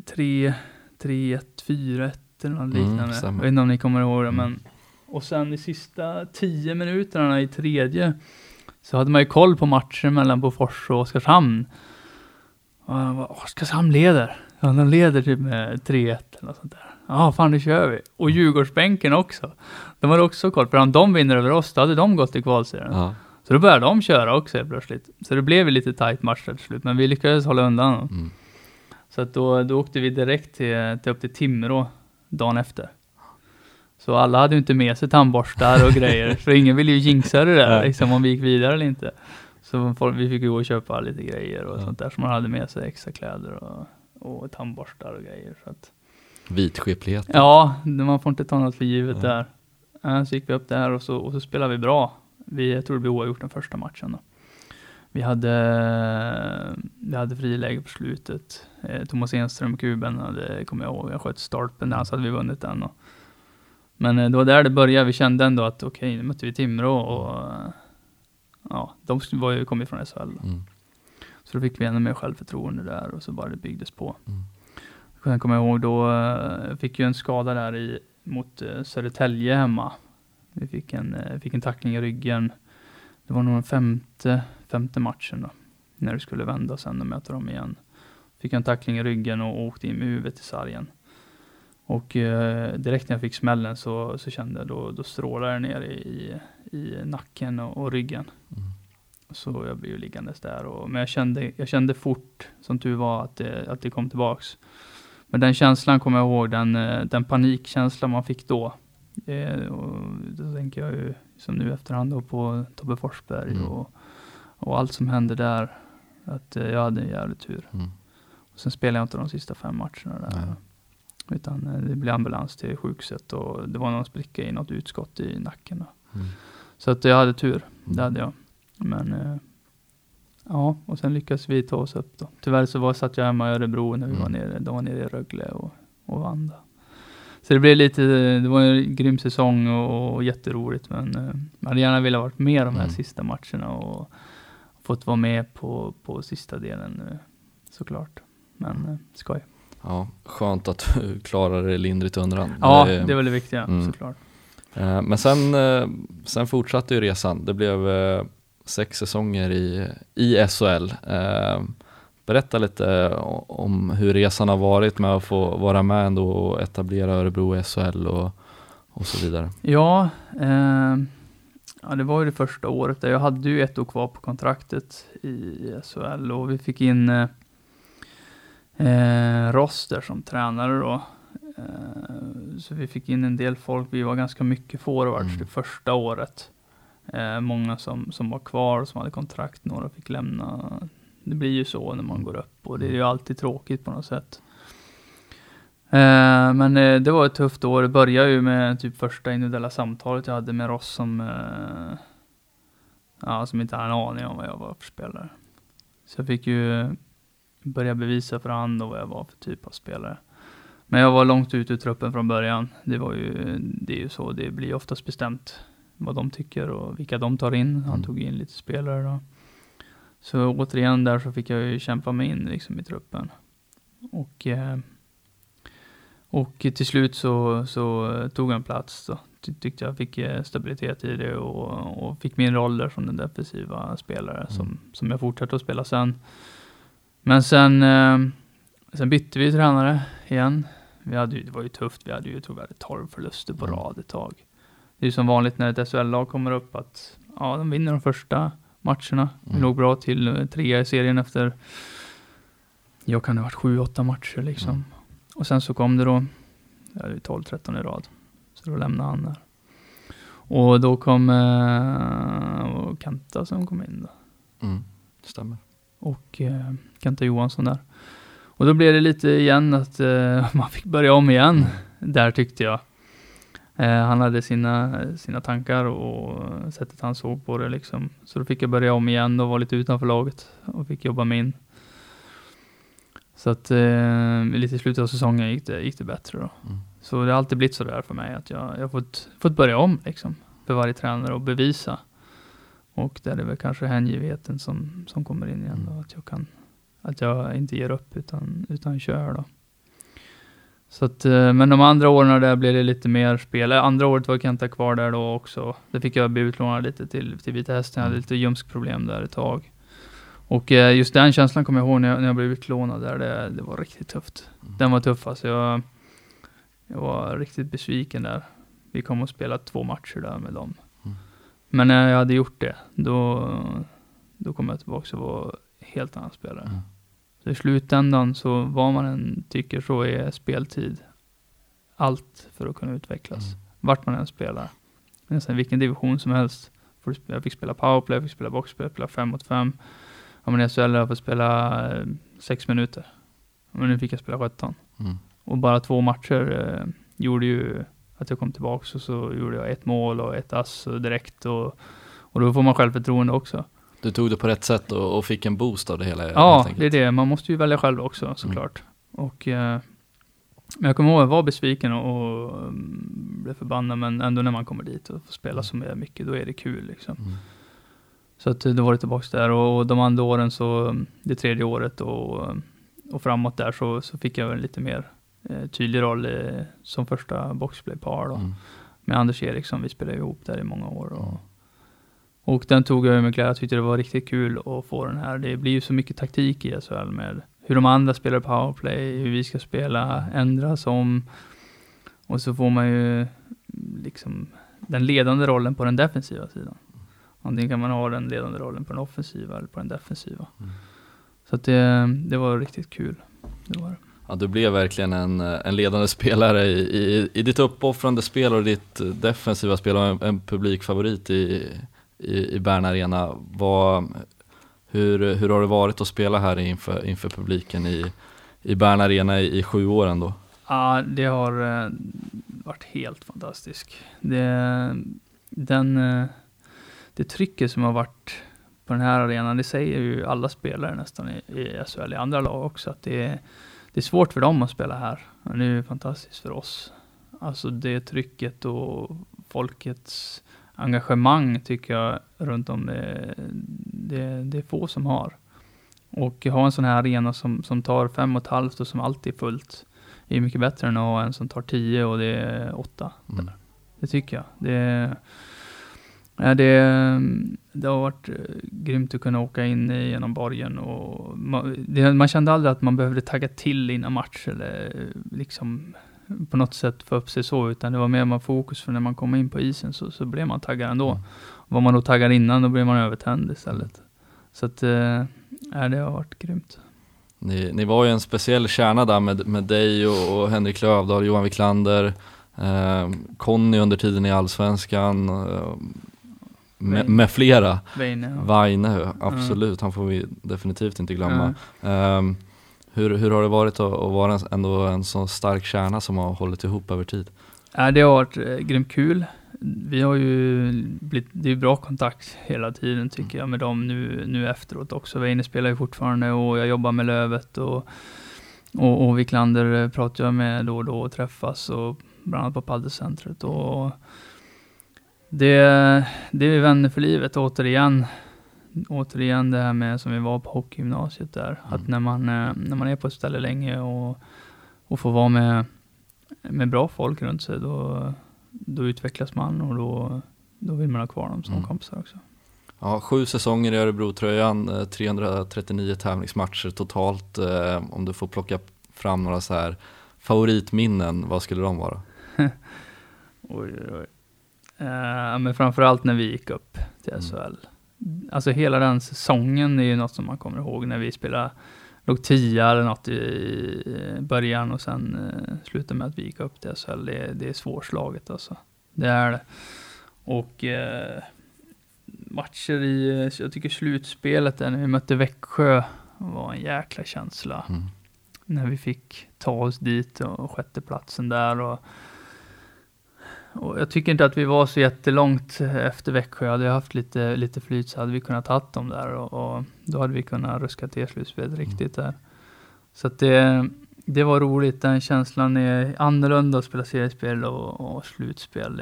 3, 3, 1, 4, 1 eller något Mm, liknande. stämmer. jag vet inte om ni kommer ihåg det, Mm. men och sen de sista 10 minuterna i tredje så hade man ju koll på matchen mellan Bofors och Oskarshamn. Och bara, Oskarshamn leder. Ja, de leder typ med 3-1 eller något sånt där. Ja, fan nu kör vi. Och Djurgårdsbänken också. De hade också koll, för om de vinner över oss, då hade de gått till kvalserien. Ja. Så då började de köra också helt plötsligt. Så det blev ju lite tight match där till slut, men vi lyckades hålla undan. Mm. Så att då, då åkte vi direkt till, till upp till Timrå dagen efter. Så alla hade ju inte med sig tandborstar och grejer, för ingen ville ju jinxa det där, liksom om vi gick vidare eller inte. Så folk, vi fick ju gå och köpa lite grejer och Ja. sånt där, så man hade med sig extra kläder och, och tandborstar och grejer. Så att, Vitskeplighet. ja, man får inte ta något för givet Ja. där. Så gick vi upp där och så, och så spelade vi bra. Vi, jag tror det blev oavgjort den första matchen då. Vi hade, vi hade friläge på slutet. Eh, Thomas Enström, kuben, hade, kommer jag ihåg, jag sköt stolpen där, så hade vi vunnit den. Och, men eh, det var där det började. Vi kände ändå att okej, nu mötte vi Timrå och eh, ja, de var ju, kom ju från SHL. Då. Mm. Så då fick vi ännu mer självförtroende där och så bara det byggdes på. Mm. Jag kommer ihåg då, eh, jag fick ju en skada där i, mot eh, Södertälje hemma. Vi fick en, eh, fick en tackling i ryggen. Det var nog den femte, femte matchen då. När det skulle vända sen och möta dem igen. Fick en tackling i ryggen och åkte in med huvudet i sargen. Och eh, direkt när jag fick smällen så, så kände jag då, då strålade det ner i, i nacken och, och ryggen. Mm. Så jag blev ju liggandes där. Och, men jag kände, jag kände fort, som tur var, att det, att det kom tillbaks. Men den känslan kommer jag ihåg, den, eh, den panikkänslan man fick då. Eh, och då tänker jag ju, som nu efterhand då, på Tobbe Forsberg Mm. och, och allt som hände där. Att eh, jag hade en jävlig tur. Mm. Och sen spelade jag inte de sista fem matcherna där. Nej. Utan eh, det blev ambulans till sjukhuset och det var någon spricka i något utskott i nacken. Mm. Så att jag hade tur, det Mm. hade jag. Men eh, ja, och sen lyckades vi ta oss upp då. Tyvärr så var, satt jag hemma i Örebro när vi Mm. var nere, de var nere i Rögle och, och vann. då. Så det blev lite, det var en grym säsong och, och jätteroligt men eh, man hade gärna velat varit med de här Mm. sista matcherna och fått vara med på, på sista delen eh, såklart. Men eh, skoj. Ja, skönt att du klarade det lindrigt undan. Ja, Det- det är väl det viktiga Mm. såklart. Eh, Men sen, eh, sen fortsatte ju resan. Det blev eh, sex säsonger i, i SHL. Berätta lite om hur resan har varit med att få vara med ändå och etablera Örebro i SHL och, och så vidare. Ja, eh, ja, det var ju det första året där. Jag hade ju ett år kvar på kontraktet i SHL och vi fick in eh, eh, Roster som tränare då. Eh, så vi fick in en del folk. Vi var ganska mycket forwards Mm. det första året. Eh, många som, som var kvar, som hade kontrakt, några fick lämna. Det blir ju så när man går upp och det är ju alltid tråkigt på något sätt. Eh, men eh, det var ett tufft år. Det började ju med typ första individuella samtalet jag hade med Ross som, eh, ja, som inte hade en aning om vad jag var för spelare. Så jag fick ju börja bevisa för han då vad jag var för typ av spelare. Men jag var långt ut ur truppen från början. Det var ju, det är ju så, det blir oftast bestämt vad de tycker och vilka de tar in. Han Mm. tog in lite spelare då. Så återigen där så fick jag ju kämpa mig in liksom i truppen. Och, eh, och till slut så, så tog en plats då. Ty- Tyckte jag fick eh, stabilitet i det och, och fick min roll där som den defensiva spelare som, som jag fortsatte att spela sen. Men sen, eh, sen bytte vi tränare igen. Vi hade ju, det var ju tufft, vi hade ju, jag tror vi hade 12 förluster på Mm. rad ett tag. Det är ju som vanligt när ett SHL-lag kommer upp att ja, de vinner de första matcherna. Vi Mm. låg bra till eh, trea i serien efter, jag kan det ha varit sju, åtta matcher liksom. Mm. Och sen så kom det då, det hade vi 12-13 i rad. Så då lämnade han där. Och då kom eh, Kenta som kom in då Mm. Stämmer. Och eh, Kenta Johansson där. Och då blev det lite igen att eh, man fick börja om igen, där tyckte jag. Eh, han hade sina, sina tankar och sättet han såg på det liksom. Så då fick jag börja om igen och vara lite utanför laget och fick jobba mig in. Så att eh, lite i slutet av säsongen gick det, gick det bättre då. Mm. Så det har alltid blivit så där för mig att jag, jag har fått, fått börja om liksom. För varje tränare och bevisa. Och där är väl kanske hängivenheten som, som kommer in igen då. Att jag kan, att jag inte ger upp utan, utan kör då. Så att, eh, men de andra åren där blev det lite mer spel. Eh, Andra året var Kenta kvar där då också. Där fick jag bli utlånad lite till, till Vita Hästen. Jag hade Mm. lite ljumskproblem där ett tag. Och eh, just den känslan kommer jag ihåg när jag, när jag blev utlånad där. Det, det var riktigt tufft. Mm. Den var tuff alltså. Jag, jag var riktigt besviken där. Vi kom och spelade två matcher där med dem. Men när jag hade gjort det, då, då kom jag tillbaka och var helt annan spelare. Mm. Så i slutändan, så vad man än tycker, så är speltid allt för att kunna utvecklas. Mm. Vart man än spelar. Nästan vilken division som helst. Jag fick spela powerplay, jag fick spela boxplay, jag fick spela fem mot fem. Ja, men i SHL har jag fått spela eh, sex minuter. Men nu fick jag spela 17. Mm. Och bara två matcher eh, gjorde ju att jag kom tillbaka och så gjorde jag ett mål och ett ass direkt och, och då får man självförtroende också. Du tog det på rätt sätt och, och fick en boost av det hela Ja, det är det. Man måste ju välja själv också såklart. Och, eh, men jag kommer ihåg att jag var besviken och, och mm, blev förbannad, men ändå när man kommer dit och får spela så med mycket, då är det kul liksom. Mm. Så att då var det tillbaka där och, och de andra åren så, mm, det tredje året och, och framåt där så, så fick jag en lite mer tydlig roll eh, som första boxplaypar då. Mm. Med Anders Eriksson, vi spelade ihop där i många år. Och, och den tog jag med glädje, jag tyckte det var riktigt kul att få den här. Det blir ju så mycket taktik i SHL med hur de andra spelar powerplay, hur vi ska spela, ändras om. Och så får man ju liksom den ledande rollen på den defensiva sidan. Antingen kan man ha den ledande rollen på den offensiva eller på den defensiva. Mm. Så att det, det var riktigt kul. Det var det. Ja, du blev verkligen en, en ledande spelare i, i, i ditt uppoffrande spel och ditt defensiva spel och en, en publikfavorit i, i, i Bern Arena. Vad, hur, hur har det varit att spela här inför, inför publiken i, i Bern Arena i, i sju år ändå? Ja, det har eh, varit helt fantastiskt. Det, den, eh, det trycket som har varit på den här arenan, det säger ju alla spelare nästan i, i SHL, i andra lag också, att det är, det är svårt för dem att spela här. Men det är fantastiskt för oss Alltså det trycket och folkets engagemang tycker jag runt om det, det, det är få som har. Och ha en sån här arena som, som tar fem och ett halvt och som alltid är fullt är mycket bättre än att ha en som tar tio och det är åtta. Mm. Det tycker jag. Det, ja, det, det har varit eh, grymt att kunna åka in genom borgen och man, det, man kände aldrig att man behövde tagga till innan match eller liksom på något sätt få upp sig så, utan det var mer man fokus för när man kom in på isen så, så blev man taggad ändå. Mm. Var man då taggad innan, då blev man övertänd istället. Så att, eh, ja, det har varit grymt. Ni, ni var ju en speciell kärna där med, med dig och, och Henrik Lövdahl, Johan Wiklander, eh, Conny under tiden i Allsvenskan, eh, med, med flera. Weine, ja. Vaine, absolut, han får vi definitivt inte glömma. Ja. Ehm, hur, hur har det varit att, att vara en, ändå en så stark kärna som har hållit ihop över tid? Ja, det har varit eh, grymt kul. Vi har ju blivit, det är bra kontakt hela tiden tycker jag med dem nu, nu efteråt också. Weine spelar ju fortfarande och jag jobbar med Lövet och, och, och Wiklander eh, pratar jag med då och då och träffas och bland annat på paddelcentret och det, det är vänner för livet återigen. Återigen det här med som vi var på hockeygymnasiet där, Mm. att när man, eh, när man är på ett ställe länge och, och får vara med, med bra folk runt sig, då, då utvecklas man och då, då vill man ha kvar dem som Mm. kompisar också. Ja, sju säsonger i Örebro-tröjan, eh, 339 tävlingsmatcher totalt. Eh, om du får plocka fram några så här favoritminnen, vad skulle de vara? Oj, oj, oj. Eh, men framförallt när vi gick upp till Mm. SHL. Alltså hela den säsongen är ju något som man kommer ihåg när vi spelade, låg tia eller något i början och sen eh, slutade med att vi gick upp till SHL. Det, det är svårslaget alltså. Det är det. Och eh, matcher i, jag tycker slutspelet där när vi mötte Växjö var en jäkla känsla Mm. när vi fick ta oss dit och sjätteplatsen där. Och, och jag tycker inte att vi var så jättelångt efter Växjö. Hade vi haft lite, lite flyt så hade vi kunnat ta dem där och, och då hade vi kunnat ruska till slutspelet riktigt där. Så att det, det var roligt. Den känslan är annorlunda att spela seriespel och, och slutspel.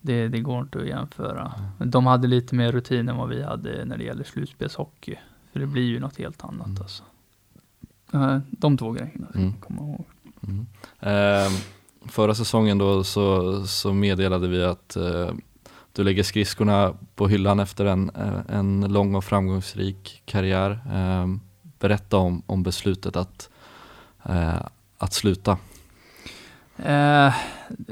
Det, det, går inte att jämföra. Men de hade lite mer rutin än vad vi hade när det gäller slutspelshockey. För det blir ju något helt annat Mm. alltså. Eh, De två grejerna ska Mm. komma ihåg. Mm. Eh, förra säsongen då så, så meddelade vi att eh, du lägger skridskorna på hyllan efter en, eh, en lång och framgångsrik karriär. Eh, berätta om, om beslutet att, eh, att sluta. Eh,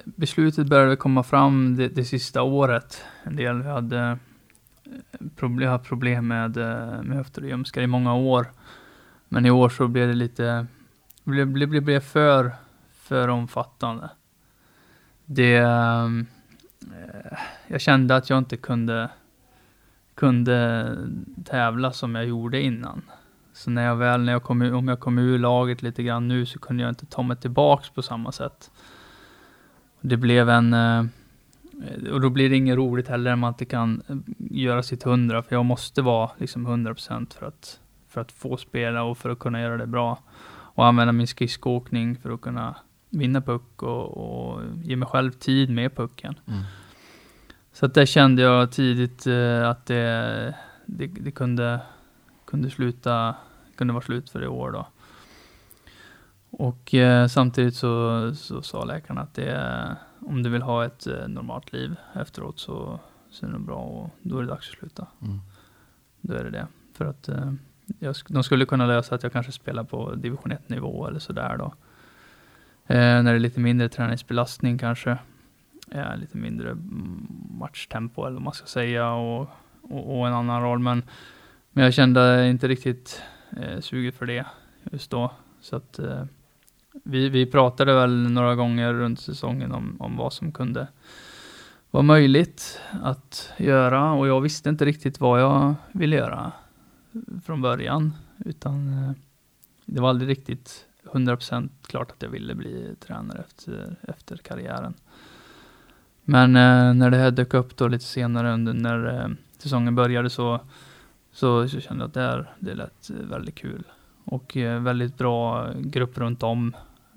beslutet började komma fram det, det sista året. En del vi hade eh, problem, haft problem med, eh, med höfter och ljumskar i många år. Men i år så blev det lite, blev, blev, blev för, för omfattande. Det, ehm, eh, jag kände att jag inte kunde, kunde tävla som jag gjorde innan. Så när jag väl, när jag kom, ur- om jag kom ur laget lite grann nu så kunde jag inte ta mig tillbaks på samma sätt. Det blev en, eh, och då blir det inget roligt heller när man inte kan eh, göra sitt hundra, för jag måste vara liksom 100% för att, för att få spela och för att kunna göra det bra. Och använda min skridskoåkning för att kunna vinna puck och, och ge mig själv tid med pucken. Mm. Så att där kände jag tidigt eh, att det, det, det kunde, kunde sluta, kunde vara slut för det år då. Och eh, samtidigt så, så sa läkarna att det, om du vill ha ett eh, normalt liv efteråt så, så är det bra och då är det dags att sluta. Mm. Då är det det. För att jag, de skulle kunna lösa att jag kanske spelar på division 1 nivå eller sådär då. Eh, när det är lite mindre träningsbelastning kanske. Eh, lite mindre matchtempo eller vad man ska säga och, och, och en annan roll. Men, men jag kände inte riktigt eh, suget för det just då. Så att eh, vi, vi pratade väl några gånger runt säsongen om, om vad som kunde vara möjligt att göra och jag visste inte riktigt vad jag ville göra från början utan eh, det var aldrig riktigt 100% klart att jag ville bli tränare efter, efter karriären. Men eh, när det här dök upp då lite senare under när eh, säsongen började så, så, så kände jag att det, här, det lät eh, väldigt kul. Och eh, väldigt bra grupp runt om.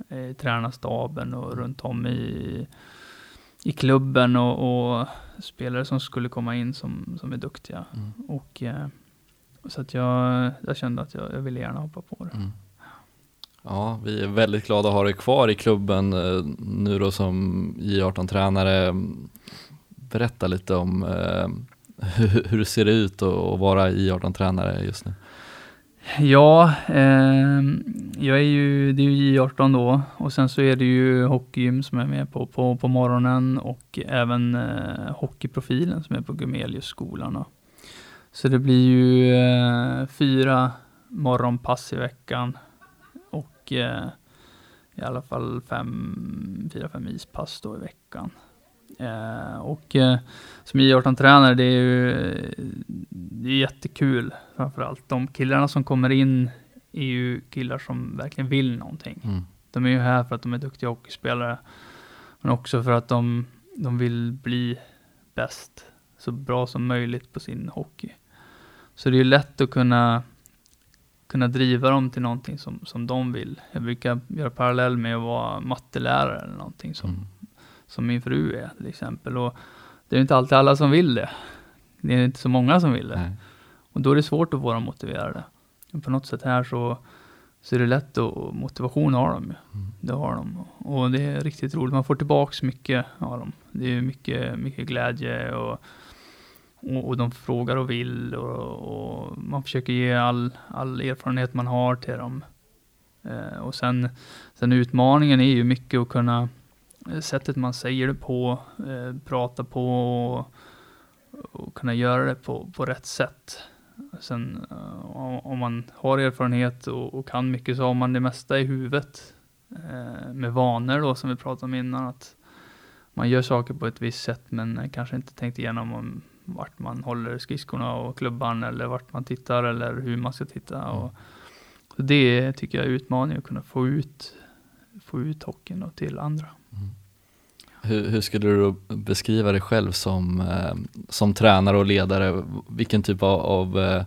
i tränarstaben och runt om i, i klubben och, och spelare som skulle komma in som, som är duktiga. Mm. Och eh, så att jag, jag kände att jag, jag ville gärna hoppa på det. Mm. Ja, vi är väldigt glada att ha dig kvar i klubben eh, nu då som J18-tränare. Berätta lite om eh, hur, hur ser det ut att vara J18-tränare just nu? Ja, eh, jag är ju, det är ju J18 då och sen så är det ju hockeygym som jag är med på på, på morgonen och även eh, hockeyprofilen som är på Gumeliusskolan. Så det blir ju eh, fyra morgonpass i veckan och eh, i alla fall fem, fyra, fem ispass då i veckan. Eh, och eh, som J18-tränare, det är ju det är jättekul framförallt. De killarna som kommer in är ju killar som verkligen vill någonting. Mm. De är ju här för att de är duktiga hockeyspelare, men också för att de, de vill bli bäst, så bra som möjligt på sin hockey. Så det är ju lätt att kunna, kunna driva dem till någonting som, som de vill. Jag brukar göra parallell med att vara mattelärare eller någonting som, Mm. som min fru är till exempel. Och det är inte alltid alla som vill det. Det är inte så många som vill det. Nej. Och då är det svårt att få dem motiverade. Men på något sätt här så, så är det lätt och motivation har de ju. Mm. Det har de. Och det är riktigt roligt. Man får tillbaks mycket av dem. Det är mycket, mycket glädje och, och, och de frågar och vill och, och man försöker ge all, all erfarenhet man har till dem. Eh, och sen, sen utmaningen är ju mycket att kunna, eh, sättet man säger det på, eh, prata på och, och kunna göra det på, på rätt sätt. Sen eh, om- om man har erfarenhet och, och kan mycket så har man det mesta i huvudet. Eh, med vanor då som vi pratade om innan. Att man gör saker på ett visst sätt men kanske inte tänkt igenom om vart man håller skridskorna och klubban eller vart man tittar eller hur man ska titta. Och, så det tycker jag är utmaning att kunna få ut, få ut hockeyn till andra. Hur, hur skulle du beskriva dig själv som, eh, som tränare och ledare? Vilken typ av, av eh,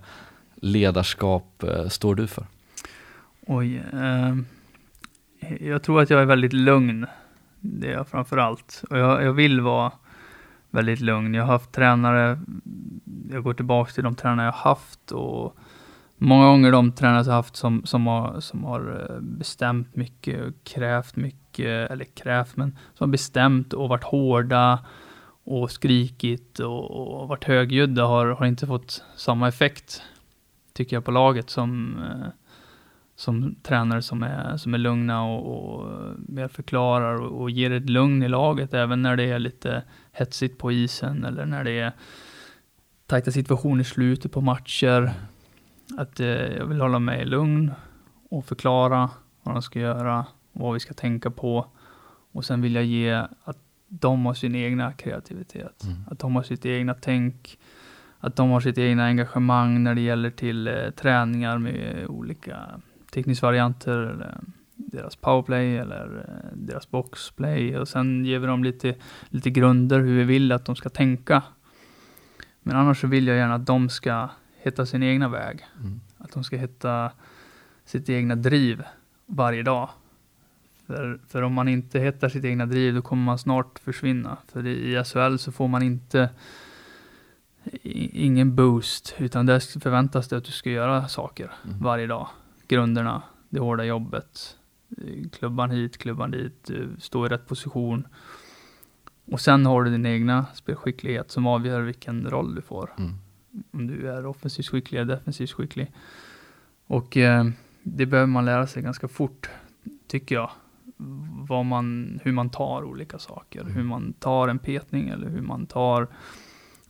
ledarskap eh, står du för? Oj, jag tror att jag är väldigt lugn. Det är jag framför allt. Och jag, jag vill vara väldigt lugn. Jag har haft tränare, jag går tillbaka till de tränare jag har haft och många gånger de tränare jag har haft som, som, har, som har eh, bestämt mycket och krävt mycket, eller krävt, men som har bestämt och varit hårda och skrikit och, och varit högljudda har, har inte fått samma effekt, tycker jag, på laget som eh, som tränare som är, som är lugna och, och mer förklarar och, och ger ett lugn i laget även när det är lite hetsigt på isen eller när det är tajta situationer i slutet på matcher. Att eh, jag vill hålla mig lugn och förklara vad de ska göra vad vi ska tänka på. Och sen vill jag ge att de har sin egna kreativitet. Mm. Att de har sitt egna tänk. Att de har sitt egna engagemang när det gäller till eh, träningar med olika teckningsvarianter. Eller deras powerplay eller eh, deras boxplay. Och sen ger vi dem lite, lite grunder hur vi vill att de ska tänka. Men annars så vill jag gärna att de ska hitta sin egna väg. Mm. Att de ska hitta sitt egna driv varje dag. För, för om man inte hittar sitt egna driv, då kommer man snart försvinna. För i SHL så får man inte i- ingen boost, utan där förväntas det att du ska göra saker Mm. varje dag. Grunderna, det hårda jobbet, klubban hit, klubban dit, eh, stå i rätt position. Och sen har du din egna spelskicklighet som avgör vilken roll du får Mm. om du är offensivt skicklig eller defensivt skicklig. Och eh, det behöver man lära sig ganska fort, tycker jag. Vad man, hur man tar olika saker. Mm. Hur man tar en petning eller hur man tar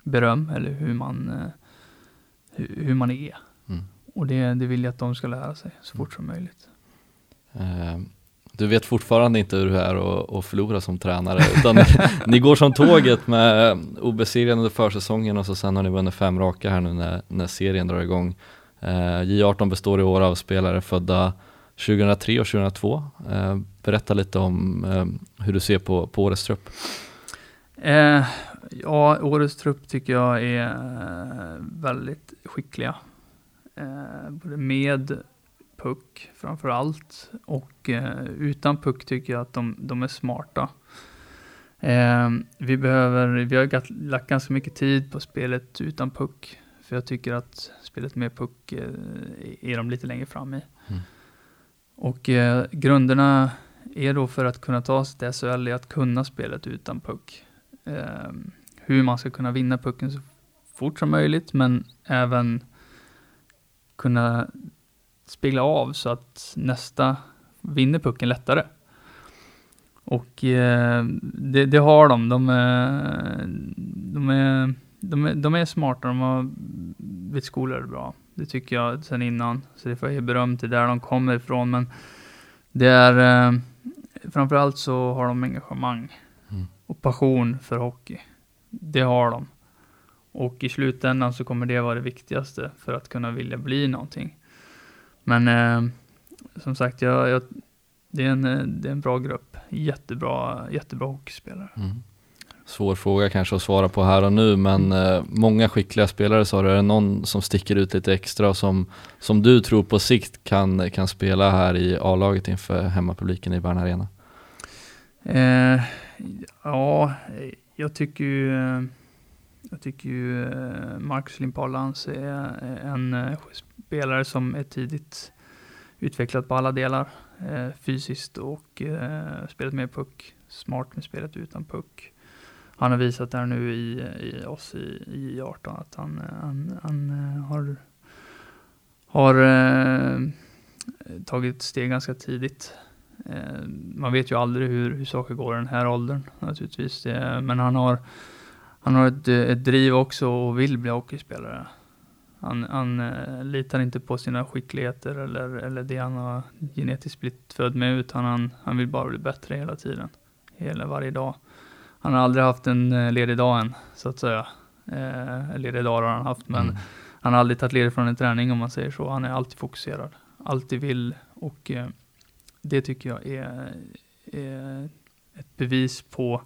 beröm eller hur man, eh, hur, hur man är. Mm. Och det, det vill jag att de ska lära sig så fort som möjligt. Ehm, du vet fortfarande inte hur det är att, förlora som tränare, utan ni går som tåget med obesegrade under försäsongen och så sen har ni vunnit fem raka här nu när, när serien drar igång. Eh, J18 består i år av spelare födda 2003 och 2002. Eh, Berätta lite om eh, hur du ser på, på årets trupp. Eh, ja, årets trupp tycker jag är väldigt skickliga. Eh, både med puck framför allt. Och eh, utan puck tycker jag att de, de är smarta. Eh, vi behöver, vi har lagt ganska mycket tid på spelet utan puck. För jag tycker att spelet med puck eh, är de lite längre fram i. Mm. Och eh, grunderna är då för att kunna ta sig till SHL är att kunna spelet utan puck. Eh, hur man ska kunna vinna pucken så fort som möjligt, men även kunna spegla av så att nästa vinner pucken lättare. Och eh, det, det, har de. De är, de, är, de, är, de är smarta, de har blivit skolade bra. Det tycker jag sen innan. Så det får jag ge beröm till där de kommer ifrån. Men det är eh, framförallt så har de engagemang mm. och passion för hockey. Det har de. Och i slutändan så kommer det vara det viktigaste för att kunna vilja bli någonting. Men eh, som sagt, jag, jag, det, är en, det är en bra grupp. Jättebra, jättebra hockeyspelare. Mm. Svår fråga kanske att svara på här och nu, men eh, många skickliga spelare sa du. Är det någon som sticker ut lite extra som, som du tror på sikt kan, kan spela här i A-laget inför hemmapubliken i Bern Arena? Eh, ja, jag tycker ju eh, jag tycker ju eh, Marcus Limpalans är en eh, spelare som är tidigt utvecklad på alla delar. Eh, fysiskt och eh, spelet med puck. Smart med spelet utan puck. Han har visat där nu i, i oss i, i 18 att han, eh, han, han eh, har, har tagit steg ganska tidigt. man vet ju aldrig hur, hur saker går i den här åldern naturligtvis. men han har han har ett, ett driv också och vill bli hockeyspelare. Han, han uh, litar inte på sina skickligheter eller, eller det han har genetiskt blivit född med, utan han, han vill bara bli bättre hela tiden. Hela varje dag. Han har aldrig haft en uh, ledig dag än, så att säga. Uh, ledig dag har han haft, men mm. han har aldrig tagit ledigt från en träning om man säger så. Han är alltid fokuserad, alltid vill och uh, det tycker jag är, är ett bevis på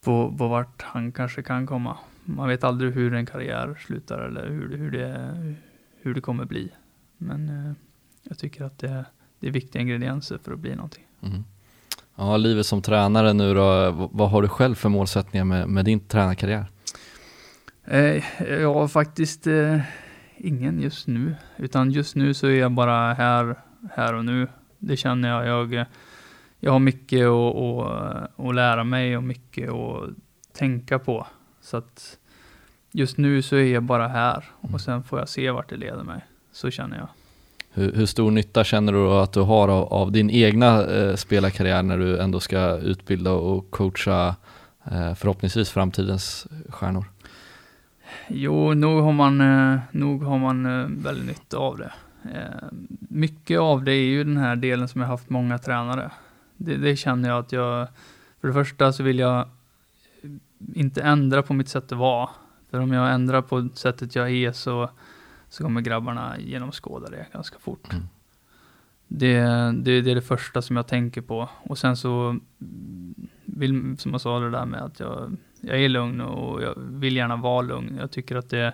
på, på vart han kanske kan komma. Man vet aldrig hur en karriär slutar eller hur, hur, det, hur det kommer bli. Men eh, jag tycker att det, det är viktiga ingredienser för att bli någonting. Mm. Ja, livet som tränare nu då, vad har du själv för målsättningar med, med din tränarkarriär? Eh, jag har faktiskt eh, ingen just nu, utan just nu så är jag bara här, här och nu. Det känner jag. Jag jag har mycket att, lära mig och mycket att tänka på. Så att just nu så är jag bara här och mm. sen får jag se vart det leder mig. Så känner jag. Hur, hur stor nytta känner du att du har av, av din egna eh, spelarkarriär när du ändå ska utbilda och coacha eh, förhoppningsvis framtidens stjärnor? Jo, nog har man, eh, nog har man eh, väldigt nytta av det. Eh, mycket av det är ju den här delen som jag haft många tränare. Det, det, känner jag att jag, för det första så vill jag inte ändra på mitt sätt att vara. För om jag ändrar på sättet jag är så, så kommer grabbarna genomskåda det ganska fort. Mm. Det, det, det, är det första som jag tänker på. Och sen så vill, som jag sa det där med att jag, jag är lugn och jag vill gärna vara lugn. Jag tycker att det,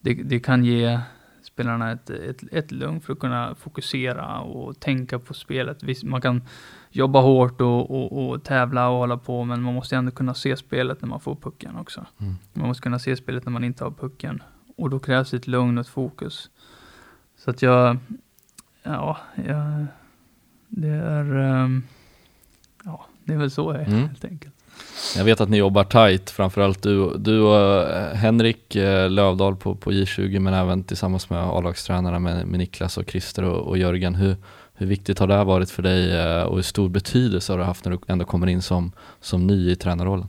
det, det kan ge spelarna ett, ett, ett lugn för att kunna fokusera och tänka på spelet. Man kan jobba hårt och, och, och, tävla och hålla på, men man måste ändå kunna se spelet när man får pucken också. Mm. Man måste kunna se spelet när man inte har pucken. Och då krävs ett lugn och ett fokus. Så att jag, ja, jag, det är, um, ja, det är väl så jag är mm. helt enkelt. Jag vet att ni jobbar tight, framförallt du, du och eh, Henrik eh, Lövdahl på, på J20, men även tillsammans med A-lagstränarna med, med Niklas och Christer och, och Jörgen. Hur, hur viktigt har det här varit för dig eh, och hur stor betydelse har det haft när du ändå kommer in som, som ny i tränarrollen?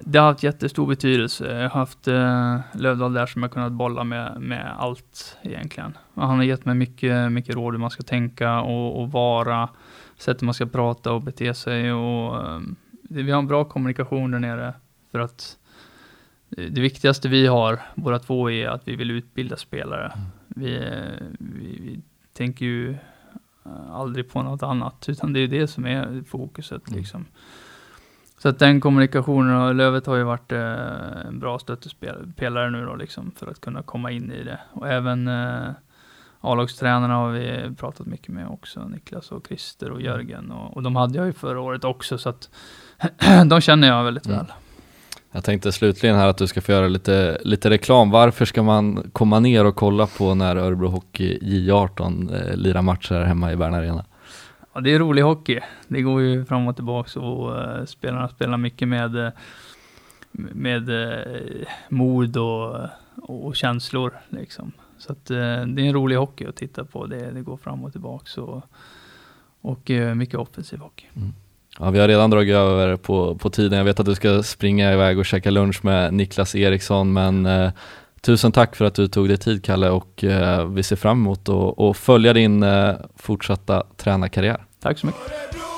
Det har haft jättestor betydelse. Jag har haft eh, Lövdahl där som jag kunnat bolla med, med allt egentligen. Han har gett mig mycket, mycket råd hur man ska tänka och, och vara, sättet man ska prata och bete sig och eh, vi har en bra kommunikation där nere för att det viktigaste vi har, båda två, är att vi vill utbilda spelare. Mm. Vi, vi, vi tänker ju aldrig på något annat, utan det är det som är fokuset mm. liksom. Så att den kommunikationen, och Lövet har ju varit eh, en bra stöttepelare nu då liksom, för att kunna komma in i det. Och även, eh, A-lagstränarna har vi pratat mycket med också, Niklas och Christer och Jörgen. Och, och de hade jag ju förra året också, så att de känner jag väldigt mm. väl. Jag tänkte slutligen här att du ska få göra lite, lite reklam. Varför ska man komma ner och kolla på när Örebro Hockey J18 eh, lirar matcher här hemma i Bern Arena? Ja, det är rolig hockey. Det går ju fram och tillbaka och uh, spelarna spelar mycket med, uh, med uh, mod och, och känslor. Liksom. Så att, uh, det är en rolig hockey att titta på. Det, det går fram och tillbaka och, och mycket offensiv hockey. Mm. Ja, vi har redan dragit över på, på tiden. Jag vet att du ska springa iväg och käka lunch med Niklas Eriksson, men eh, tusen tack för att du tog dig tid Kalle och eh, vi ser fram emot att följa din eh, fortsatta tränarkarriär. Tack så mycket.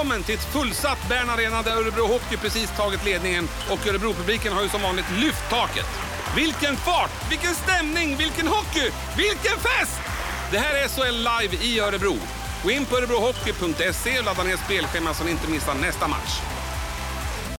Välkommen till ett fullsatt Bern Arena där Örebro Hockey precis tagit ledningen och Örebropubliken har ju som vanligt lyft taket. Vilken fart, vilken stämning, vilken hockey, vilken fest! Det här är SHL live i Örebro. Gå in på örebrohockey.se och ladda ner spelschema så ni inte missar nästa match.